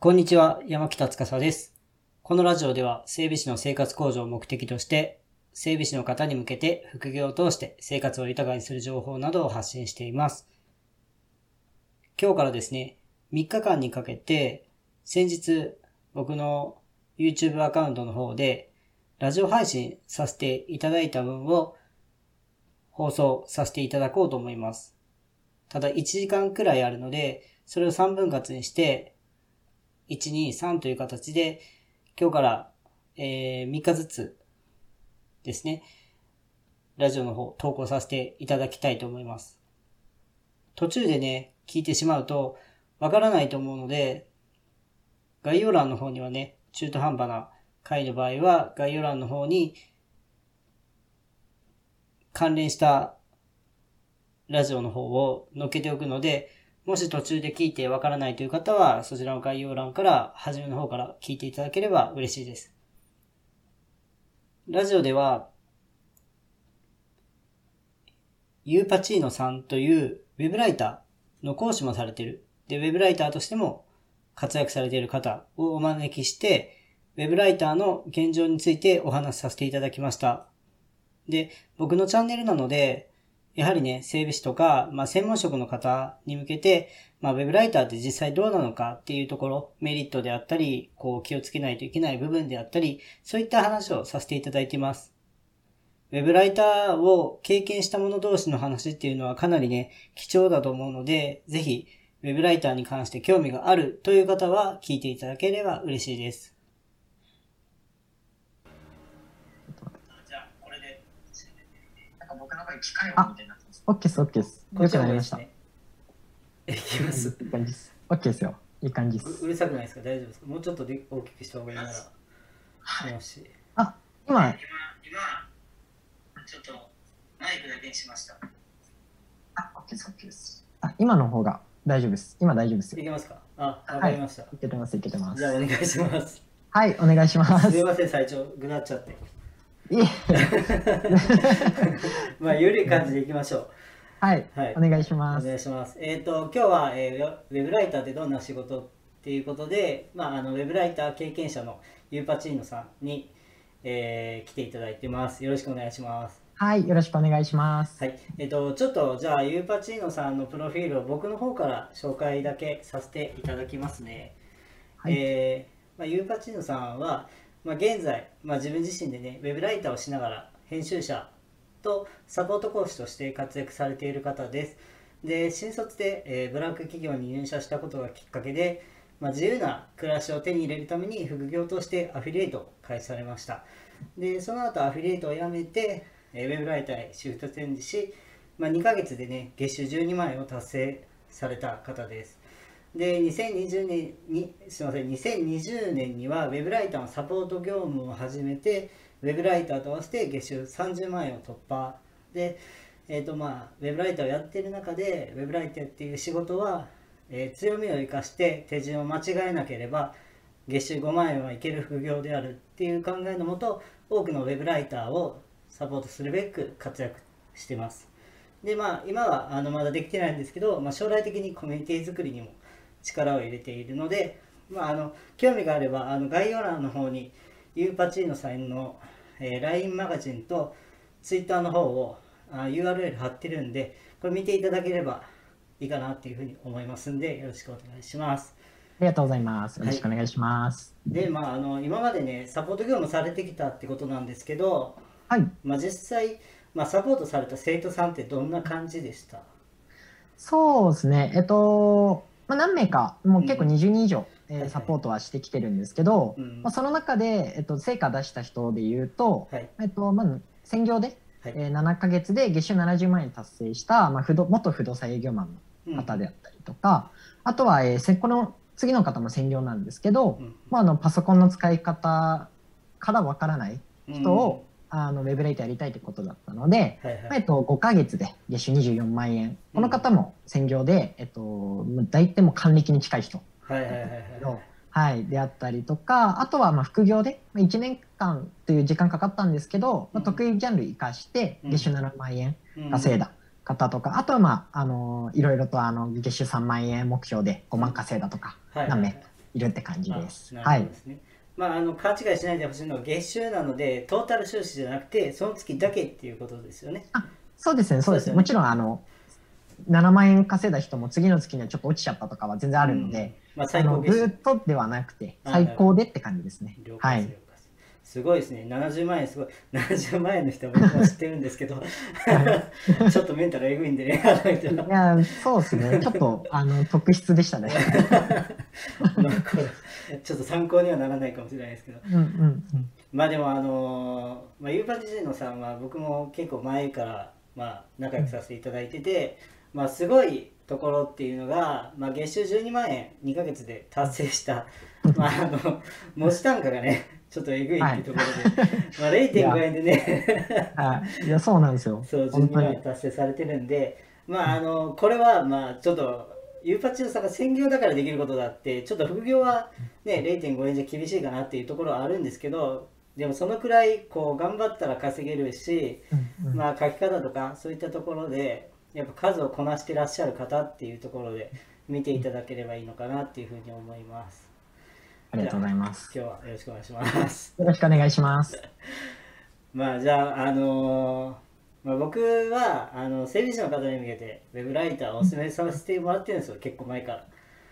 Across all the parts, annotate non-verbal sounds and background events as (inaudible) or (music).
こんにちは、山北司です。このラジオでは整備士の生活向上を目的として、整備士の方に向けて副業を通して生活を豊かにする情報などを発信しています。今日からですね、3日間にかけて、先日僕の YouTube アカウントの方でラジオ配信させていただいた分を放送させていただこうと思います。ただ1時間くらいあるので、それを3分割にして、1、2、3という形で、今日から、えー3日ずつですね、ラジオの方投稿させていただきたいと思います。途中でね、聞いてしまうとわからないと思うので、概要欄の方にはね、中途半端な回の場合は概要欄の方に関連したラジオの方を載っけておくので、もし途中で聞いてわからないという方は、そちらの概要欄から、初めの方から聞いていただければ嬉しいです。ラジオでは、ユーパチーノさんというウェブライターの講師もされている。で、ウェブライターとしても活躍されている方をお招きして、ウェブライターの現状についてお話しさせていただきました。で、僕のチャンネルなので、やはりね、整備士とか、まあ、専門職の方に向けて、まあ、ウェブライターって実際どうなのかっていうところ、メリットであったり、こう気をつけないといけない部分であったり、そういった話をさせていただいています。ウェブライターを経験した者同士の話っていうのはかなりね、貴重だと思うので、ぜひ、ウェブライターに関して興味があるという方は聞いていただければ嬉しいです。なんか僕の声機械音みたいになってます。オッケーです、オッケーです。よくなりました。いえ、いきます。い感じです。オッケーですよ。いい感じでううす。るさくないですか？大丈夫ですか？もうちょっとで大きくした方がいいなら、はい。もし。今、今、今、ちょっとマイクだけにしました。あ、オッケーです、オッケーです。あ、今の方が大丈夫です。今大丈夫ですよ。いけますか？あ、わかりました。いけてます、いけてますじゃあ。お願いします。はい、お願いしますすい。ません、最長、ぐなっちゃって。(laughs) まあ、ゆるい感じでいきましょう。はい、はいお願いしおます。願いします。えっ、と、今日は、えーウェブライターってどんな仕事っていうことで、まあ、あの、ウェブライター経験者のユーパチーノさんに、えー来ていただいてます。よろしくお願いします。はい、よろしくお願いします。はい。えっ、と、ちょっと、じゃあ、ユーパチーノさんのプロフィールを僕の方から紹介だけさせていただきますね。はいえーまあ、ユーパチーノさんは、まあ、現在、まあ、自分自身でね、ウェブライターをしながら、編集者とサポート講師として活躍されている方です。で、新卒で、えーブラック企業に入社したことがきっかけで、まあ、自由な暮らしを手に入れるために副業としてアフィリエイトを開始されました。で、その後アフィリエイトを辞めて、えーウェブライターへシフトチェンジし、まあ、2ヶ月でね、月収12万円を達成された方です。で、2020年に、すみません、2020年にはウェブライターのサポート業務を始めて、ウェブライターと合わせて月収30万円を突破。で、えっ、とまあ、ウェブライターをやってる中で、ウェブライターっていう仕事は、えー強みを生かして手順を間違えなければ、月収5万円はいける副業であるっていう考えのもと、多くのウェブライターをサポートするべく活躍してます。で、まあ、今はあのまだできてないんですけど、まあ、将来的にコミュニティ作りにも力を入れているので、まあ、あの興味があればあの概要欄の方にユーパチーノさんの、えー LINE マガジンと Twitter の方をあ URL 貼ってるんでこれ見ていただければいいかなっていうふうに思いますんでよろしくお願いします。ありがとうございます。よろしくお願いします。で、まあ、あの今までねサポート業務されてきたってことなんですけど、はい、まあ、実際、まあ、サポートされた生徒さんってどんな感じでした？そうですね。えっと、まあ、何名か、もう結構うん。20人以上、えはいはい。ーサポートはしてきてるんですけど、うん。まあ、その中で、えっと、成果出した人で言うと、はい。えっと、まあ、専業で、はい。えー7ヶ月で月収70万円達成した、まあ、不動元不動産営業マンうん。の方であったりとか、あとは、えーせこの次の方も専業なんですけど、うん。まあ、あのパソコンの使い方からわからない人を、あのウェブライターやりたいってことだったので、はいはい。まあえっと、5ヶ月で月収24万円。この方も専業で、えっと、大体もう還暦に近い人。はいはいはいはいはい。はい、であったりとか、あとはまあ副業でまあ1年間という時間かかったんですけど、まあ、うん。得意ジャンル生かしてうん。月収7万円うん。稼いだ方とか、あとはまあ、あのいろいろとあの月収3万円目標で5万稼いだとか、はい何名いるって感じです。はい。ね。まあ、あの勘違いしないでほしいのは月収なのでトータル収支じゃなくてその月だけっていうことですよね。そうですね、そうですね。そうですよねもちろん、あの、7万円稼いだ人も次の月にはちょっと落ちちゃったとかは全然あるので、まあ、あのず最高月収ーっとではなくて、あ最高でって感じですね了。はいす、ごいですね。70万円すごい。70万円の人も知ってるんですけど。ちょっとメンタルえぐいんでね。いや、そうですね。ちょっと、あの、特筆でしたね。(laughs) まあこれちょっと参考にはならないかもしれないですけど。うんうんうん。まあでもあのーまあ、ユーパジジのさんは僕も結構前から、まあ、仲良くさせていただいてて、まあ、すごいところっていうのが、まあ、月収12万円2ヶ月で達成した、まあ、あの持ち単価がねちょっとえぐいっていうところで、まあ、0.5円でねはい。いや、そうなんですよ。(laughs) そう12本当に万円。達成されてるんで、まあ、あのこれはまあちょっとユーパチのさんが専業だからできることだってちょっと副業は、ね、0.5円じゃ厳しいかなっていうところはあるんですけどでもそのくらいこう頑張ったら稼げるし、まあ、書き方とかそういったところでやっぱ数をこなしてらっしゃる方っていうところで見ていただければいいのかなっていうふうに思います。ありがとうございます。今日はよろしくお願いします。よろしくお願いします。(laughs) まあじゃあ、あのーまあ、僕はあの整備士の方に向けてウェブライターをお勧めさせてもらってるんですよ結構前から。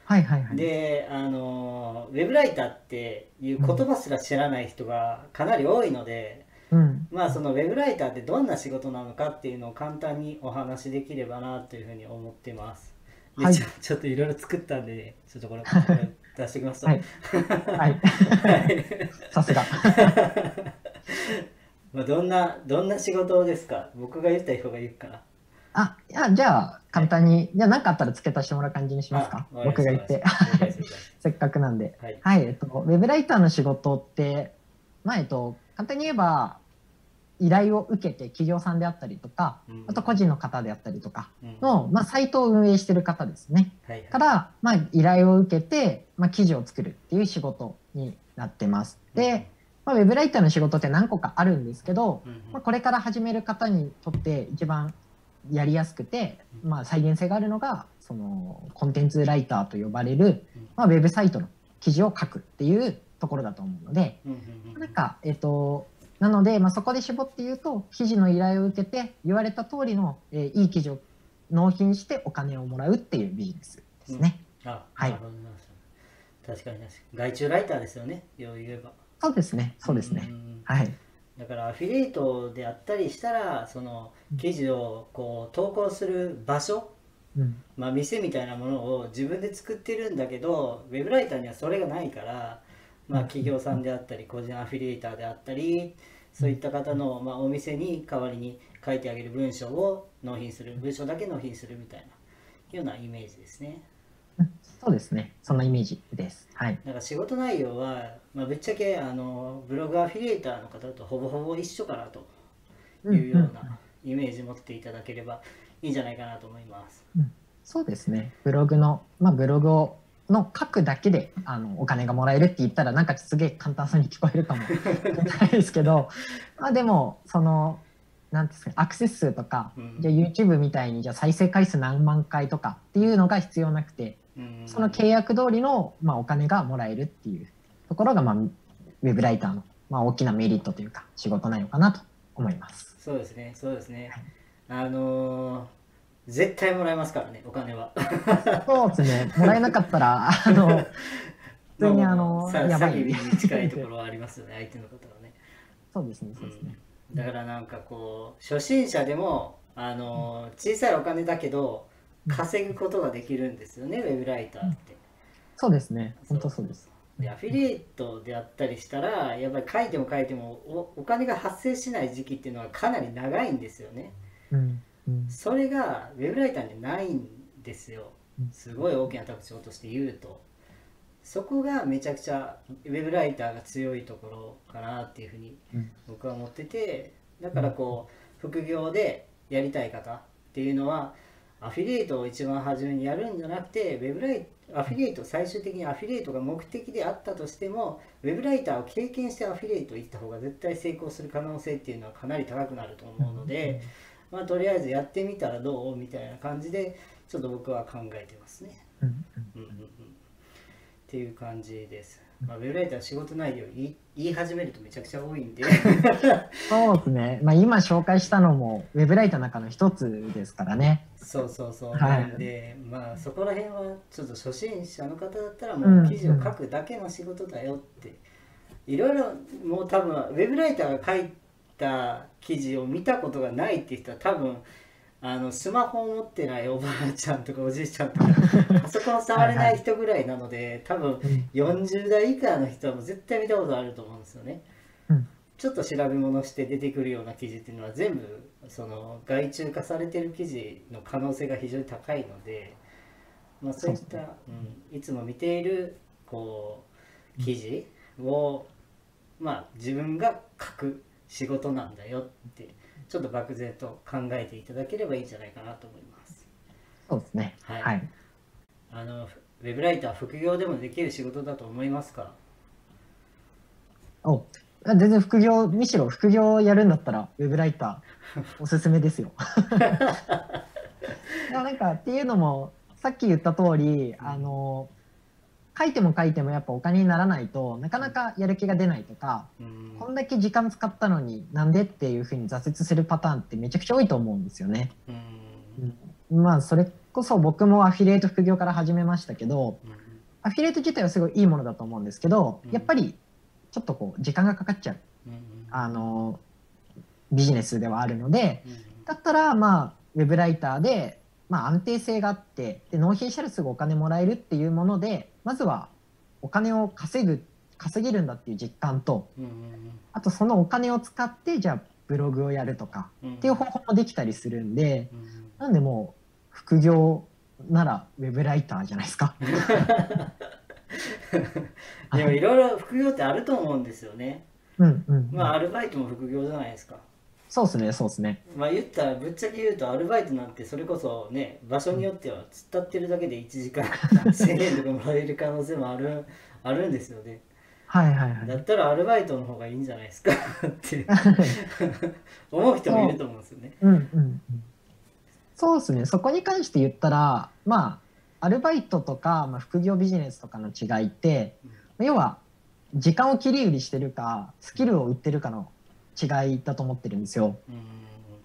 はいはいはい。で、あのーウェブライターっていう言葉すら知らない人がかなり多いので、うん。まあそのウェブライターってどんな仕事なのかっていうのを簡単にお話しできればなというふうに思ってます。ではいちょ (laughs) ちょっといろいろ作ったんで、ね、ちょっとこれ (laughs) 出してきますと。はい。はい。(laughs) さすが。まあどんなどんな仕事ですか？僕が言った方がいいかな。あ、いや、じゃあ、簡単に、じゃあ、何かあったら付け足してもらう感じにしますか？あ僕が言って。。せっかくなんで。はい。はい、えっと、ウェブライターの仕事って、まあ、えっと、簡単に言えば、依頼を受けて企業さんであったりとか、うん。あと個人の方であったりとかうん。の、まあ、サイトを運営してる方ですね。はいはい。から、まあ、依頼を受けて、まあ、記事を作るっていう仕事になってます。で、まあ、ウェブライターの仕事って何個かあるんですけど、まあ、これから始める方にとって一番やりやすくて、まあ、再現性があるのがそのコンテンツライターと呼ばれる、うん。まあ、ウェブサイトの記事を書くっていうところだと思うので、うんうんうんなんか、えっと、なので、まあ、そこで絞って言うと記事の依頼を受けて言われた通りの、えーいい記事を納品してお金をもらうっていうビジネスですね。あ、はい確かに確かに。外注ライターですよね、よう言えば。そうですね。そうですね。んはい。だからアフィリエイトであったりしたら、その記事をこう投稿する場所、うん。まあ、店みたいなものを自分で作ってるんだけど、ウェブライターにはそれがないから、まあ、企業さんであったり、個人アフィリエイターであったり、そういった方の、まあ、お店に代わりに書いてあげる文章を納品する、文章だけ納品するみたいなようなイメージですね。うんそうですね。そんなイメージです。はい。なんか仕事内容は、まあ、ぶっちゃけあのブログアフィリエイターの方とほぼほぼ一緒かなというようなイメージ持っていただければいいんじゃないかなと思います。そうですね。ブログの、まあ、ブログをの書くだけであのお金がもらえるって言ったらなんかすげえ簡単そうに聞こえるかもしれ (laughs) ないですけど、まあでもそのなんていうんですかアクセス数とか、うんじゃあ YouTube みたいにじゃあ再生回数何万回とかっていうのが必要なくて、うんその契約通りのまあお金がもらえるっていうところがまあウェブライターのまあ大きなメリットというか仕事なのかなと思います。そうですね、そうですね。あのー絶対もらえますからね、お金は。そうですね。もらえなかったらあの (laughs) 普通にあのさやばい詐欺に近いところはありますよね、(laughs) 相手の方はね。そうですね。そうですね。だからなんかこう初心者でもあの小さいお金だけど稼ぐことができるんですよね、ウェブライターって。そうですね。本当そうです。でアフィリエイトであったりしたらやっぱり書いても書いてもおお金が発生しない時期っていうのはかなり長いんですよね。うん。うん。それがウェブライターにないんですよ。うん。すごい大きな特徴として言うと。そこがめちゃくちゃウェブライターが強いところかなっていうふうにうん。僕は思っててだからこう副業でやりたい方っていうのはアフィリエイトを一番初めにやるんじゃなくてウェブライアフィリエイト最終的にアフィリエイトが目的であったとしてもウェブライターを経験してアフィリエイト行った方が絶対成功する可能性っていうのはかなり高くなると思うので、まあ、とりあえずやってみたらどう？みたいな感じでちょっと僕は考えてますね。うん。うん。うんうんっていう感じです、まあ、ウェブライターは仕事内容言い言い始めるとめちゃくちゃ多いんで。(laughs) そうですね。まあ今紹介したのもウェブライターの中の一つですからね。そうそうそう、はい。なんでまあそこら辺はちょっと初心者の方だったらうんもう記事を書くだけの仕事だよって、いろいろもう多分ウェブライターが書いた記事を見たことがないって人は多分あのスマホを持ってないおばあちゃんとかおじいちゃんとかパソコン触れない人ぐらいなので多分うん40代以下の人はもう絶対見たことあると思うんですよね。うんちょっと調べ物して出てくるような記事っていうのは全部その外注化されてる記事の可能性が非常に高いので、まあ、そういった、うん、いつも見ているこう記事を、まあ、自分が書く仕事なんだよってちょっと漠然と考えていただければいいんじゃないかなと思います。そうですね。はいはい。あのウェブライター副業でもできる仕事だと思いますか？お全然副業、むしろ副業をやるんだったらウェブライターおすすめですよ。(laughs) なんかっていうのもさっき言った通り、あの書いても書いてもやっぱお金にならないとなかなかやる気が出ないとか、うん。こんだけ時間使ったのになんでっていうふうに挫折するパターンってめちゃくちゃ多いと思うんですよね。うん。まあそれこそ僕もアフィリエイト副業から始めましたけどうん。アフィリエイト自体はすごいいいものだと思うんですけどうん。やっぱりちょっとこう時間がかかっちゃう。うん。あのビジネスではあるのでうん。だったらまあウェブライターで、まあ、安定性があってで納品したらすぐお金もらえるっていうものでまずはお金を稼ぐ稼げるんだっていう実感とうんあとそのお金を使ってじゃあブログをやるとかうんっていう方法もできたりするんでうんなんでもう副業ならウェブライターじゃないですか。(laughs) でもいろいろ副業ってあると思うんですよね。うんうん。まあアルバイトも副業じゃないですか。そうですねそうですね。まあ言ったらぶっちゃけ言うとアルバイトなんてそれこそね場所によっては突っ立ってるだけで1時間 (laughs) 1000円とかもらえる可能性もあるあるんですよね。はいはいはい。だったらアルバイトの方がいいんじゃないですかって (laughs) 思う人もいると思うんですよね。うんうんうん。そうですねそこに関して言ったらまあアルバイトとか、まあ、副業ビジネスとかの違いって要は時間を切り売りしてるかスキルを売ってるかの違いだと思ってるんですよ。うん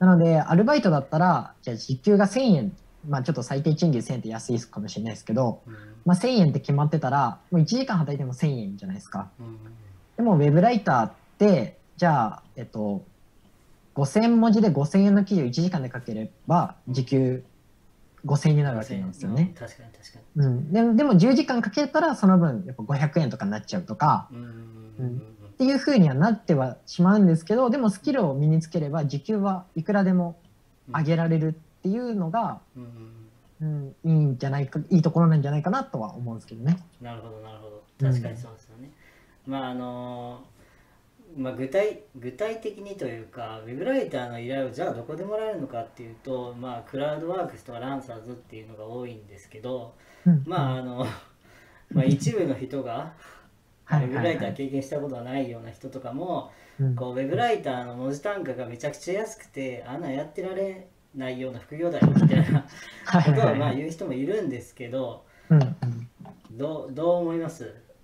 なのでアルバイトだったらじゃあ時給が1000円まあちょっと最低賃金1000円って安いかもしれないですけど、うんまあ、1000円って決まってたらもう1時間働いても1000円じゃないですか。うんでもウェブライターってじゃあえっと5000文字で5000円の記事を1時間で書ければ時給5000円になるわけなんですよね。確かに確かに。うん、ででも10時間かけたらその分やっぱ500円とかになっちゃうとかうんうんっていう風にはなってはしまうんですけどでもスキルを身につければ時給はいくらでも上げられるっていうのが、うんうん、いいんじゃないかいいところなんじゃないかなとは思うんですけどね。なるほどなるほど。確かにそうですよね、まああのまあ具体具体的にというかウェブライターの依頼をじゃあどこでもらえるのかっていうとまあクラウドワークスとかランサーズっていうのが多いんですけどうん。まああの (laughs) まあ一部の人がウはいェブライター経験したことがないような人とかもうん。こうウェブライターの文字単価がめちゃくちゃ安くてあんなんやってられないような副業だよみたいな (laughs) はいことはまあ言う人もいるんですけどどうどう思います？(laughs)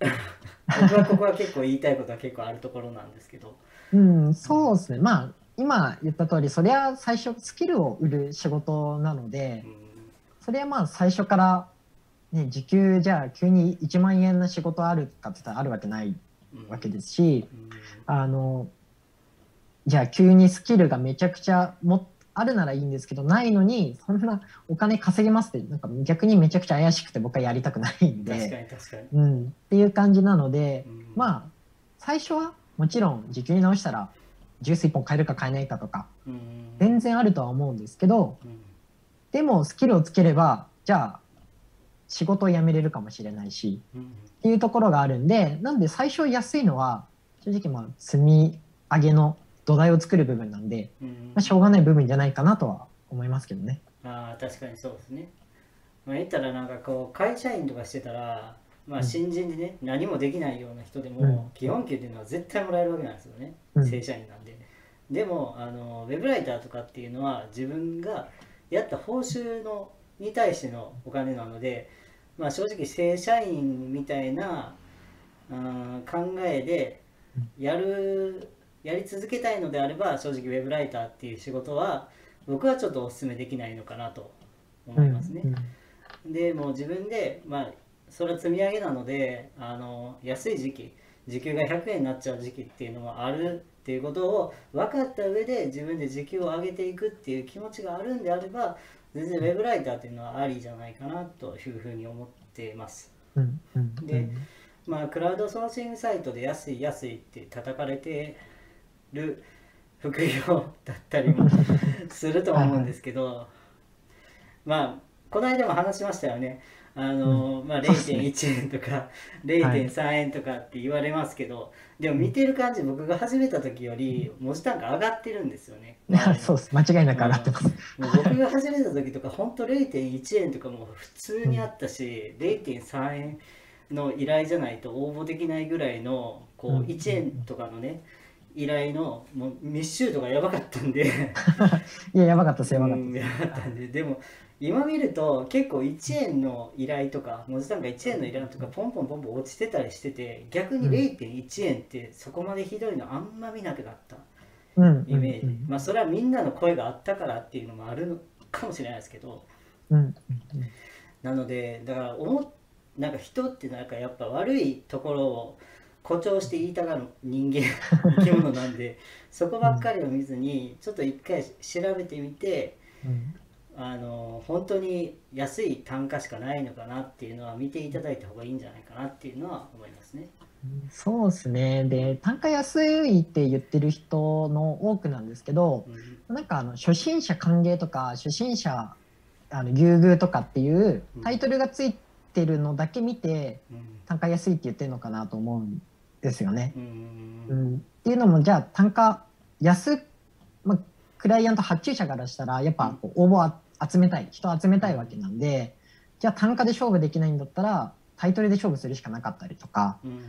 僕はここは結構言いたいことは結構あるところなんですけど。うん、そうですね。まあ、今言った通り、そりゃ最初、スキルを売る仕事なのでう、ん。それはまあ最初から、ね、時給じゃあ急に1万円の仕事あるかって言ったらあるわけないうんわけですし、うん。あの、じゃあ急にスキルがめちゃくちゃもあるならいいんですけど、ないのに、そんなお金稼げますって、なんか逆にめちゃくちゃ怪しくて僕はやりたくないん確かで、に確かに。うん、っていう感じなので、うん。まあ、最初はもちろん時給に直したら、ジュース1本買えるか買えないかとか、うん。全然あるとは思うんですけど、うん。でもスキルをつければ、じゃあ、仕事を辞めれるかもしれないし、うんっていうところがあるんで、なんで最初安いのは、正直まあ、積み上げの土台を作る部分なんで、うんまあ、しょうがない部分じゃないかなとは思いますけどね。ああ確かにそうですね。まあ、言ったらなんかこう会社員とかしてたら、まあ、うん新人でね、何もできないような人でも、うん基本給っていうのは絶対もらえるわけなんですよね、うん正社員なんで。でもあのウェブライターとかっていうのは自分がやった報酬のに対してのお金なのでまあ、正直正社員みたいな、うん、考えでやるやり続けたいのであれば正直ウェブライターっていう仕事は僕はちょっとお勧めできないのかなと思いますね。でもう自分でまあそれは積み上げなのであの安い時期時給が100円になっちゃう時期っていうのもあるっていうことを分かった上で自分で時給を上げていくっていう気持ちがあるんであれば全然ウェブライターっていうのはありじゃないかなというふうに思ってます。うんうんでまあクラウドソーシングサイトで安い安いって叩かれてる副業だったりも (laughs) すると思うんですけどまあこの間も話しましたよねあの、まあ、0.1円とか0.3円とかって言われますけど、でも見てる感じ僕が始めた時より文字単価上がってるんですよね。(laughs) そうです。間違いなく上がってます。僕が始めた時とか本当0.1円とかも普通にあったし、0.3円の依頼じゃないと応募できないぐらいのこううん。1円とかのね依頼のもう密集度がやばかったんで。(laughs) いややばかったですやばかっうんやばかったんで。でも今見ると結構1円の依頼とか文字単価1円の依頼とかポンポンポンポン落ちてたりしてて逆にうん0.1円ってそこまでひどいのあんま見なくなった。イメージ、うん。まあそれはみんなの声があったからっていうのもあるのかもしれないですけど。なのでだから思っなんか人ってなんかやっぱ悪いところを誇張して言いたがる人間 (laughs) 生き物なんでそこばっかりを見ずにちょっと一回調べてみてうんあの本当に安い単価しかないのかなっていうのは見ていただいた方がいいんじゃないかなっていうのは思いますね。そうですね。で単価安いって言ってる人の多くなんですけどうん。なんかあの初心者歓迎とか初心者あの優遇とかっていうタイトルがついてるのだけ見てうん。単価安いって言ってるのかなと思うんですよね。うんうん、っていうのもじゃあ単価安、まあ、クライアント発注者からしたらやっぱ応募は集めたい人を集めたいわけなんでじゃあ単価で勝負できないんだったらタイトルで勝負するしかなかったりとかうん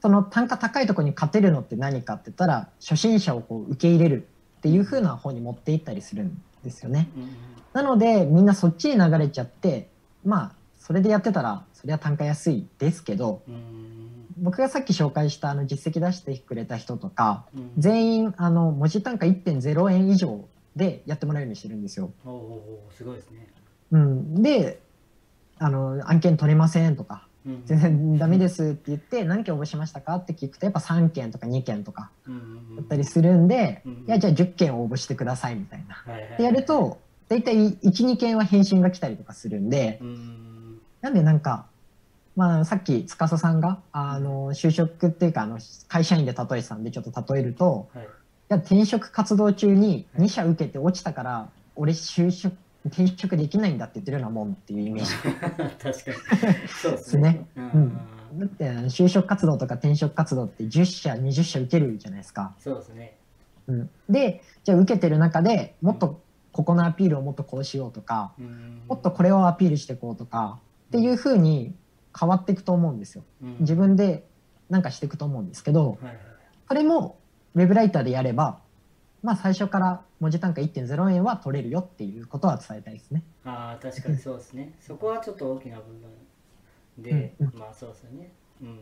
その単価高いところに勝てるのって何かって言ったら初心者をこう受け入れるっていう風な方に持っていったりするんですよね。うんなのでみんなそっちに流れちゃってまあそれでやってたらそれは単価安いですけどうん僕がさっき紹介したあの実績出してくれた人とかうん。全員あの文字単価1.0円以上でやってもらうようにしてるんですよ。おすごいですね。うん、であの案件取れませんとかうん全然ダメですって言って何件応募しましたかって聞くとやっぱ3件とか2件とかだったりするんで、うんいやじゃあ10件応募してくださいみたいな。はいはいはい。でやると大体12件は返信が来たりとかするんでうんなんでなんか、まあ、さっき司さんがあの就職っていうかあの会社員で例えてたんでちょっと例えるとはいいや転職活動中に2社受けて落ちたから俺就職転職できないんだって言ってるようなもんっていうイメージ。(laughs) 確かに。(laughs) そうでですね。うん。うん。だって就職活動とか転職活動って10社20社受けるじゃないですか。そうですね。うん、でじゃあ受けてる中でもっとここのアピールをもっとこうしようとかうん。もっとこれをアピールしていこうとかっていう風に変わっていくと思うんですよ。うん。自分でなんかしていくと思うんですけどはいはい。それもウェブライターでやればまあ最初から文字単価1.0円は取れるよっていうことは伝えたいですね。ああ確かにそうですね。そこはちょっと大きな部分で、うんうんまあそうですよね。うん。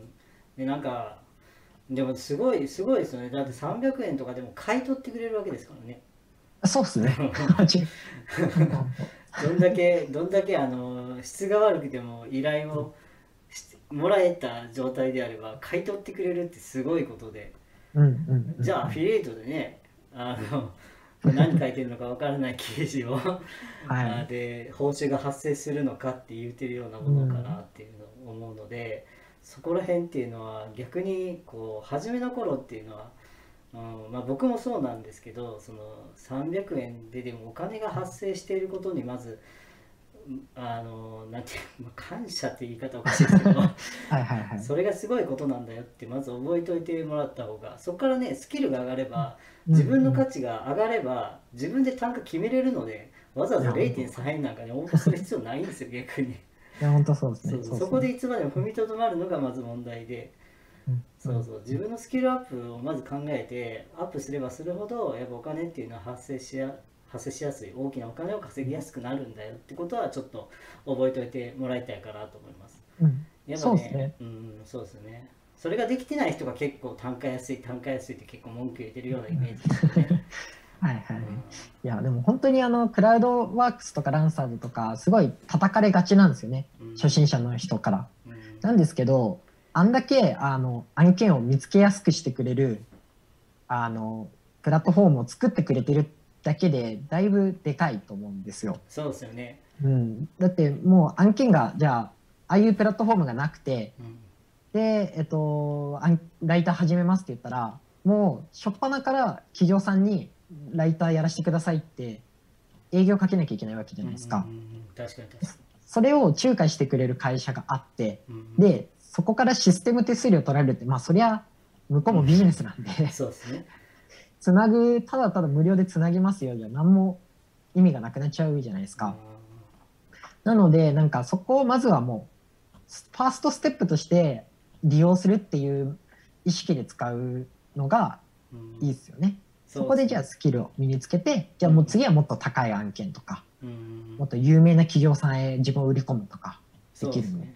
でなんかでもすごいすごいですよね。だって300円とかでも買い取ってくれるわけですからね。そうっすね。(laughs) どんだけどんだけあの質が悪くても依頼をしもらえた状態であれば買い取ってくれるってすごいことで。うんうんうん。じゃあアフィリエイトでねあの何書いてるのかわからない記事を、はあいで報酬が発生するのかって言ってるようなものかなっていうのを思うので、そこら辺っていうのは逆にこう初めの頃っていうのは、うんまあ、僕もそうなんですけどその300円ででもお金が発生していることにまずうんあのなんていう、まあ、感謝って言い方おかしいですけど (laughs) はいはいはい。それがすごいことなんだよってまず覚えておいてもらった方がそこからねスキルが上がればうん。自分の価値が上がれば自分で単価決めれるのでわざわざ0.3円なんかに応募する必要ないんですよ逆に。いや本当そうですね。そこでいつまでも踏みとどまるのがまず問題で。うん。そうそう。自分のスキルアップをまず考えてアップすればするほどやっぱお金っていうのは発生しや発生しやすい大きなお金を稼ぎやすくなるんだよってことはちょっと覚えておいてもらいたいかなと思います。うんやっぱそうですねうん、そうですね。それができてない人が結構単価安い単価安いって結構文句言ってるようなイメージですよね。(laughs) はいはい。うんいやでも本当にあのクラウドワークスとかランサーズとかすごい叩かれがちなんですよねうん初心者の人から。うんなんですけどあんだけあの案件を見つけやすくしてくれるあのプラットフォームを作ってくれてるだけでだいぶでかいと思うんですよ。そうですよね。うん、だってもう案件がじゃあああいうプラットフォームがなくてうんで、えっと、案ライター始めますって言ったらもう初っ端から企業さんにライターやらせてくださいって営業かけなきゃいけないわけじゃないですか。うんうんうん確かにそれを仲介してくれる会社があってに。うんでそこからシステム手数料取られるってまあそりゃ向こうもビジネスなんでそうですね。つなぐただただ無料でつなぎますよじゃ何も意味がなくなっちゃうじゃないですか。なのでなんかそこをまずはもうファーストステップとして利用するっていう意識で使うのがうんいいですよね。そこでじゃあスキルを身につけてじゃあもう次はもっと高い案件とかうんもっと有名な企業さんへ自分を売り込むとかそうですね。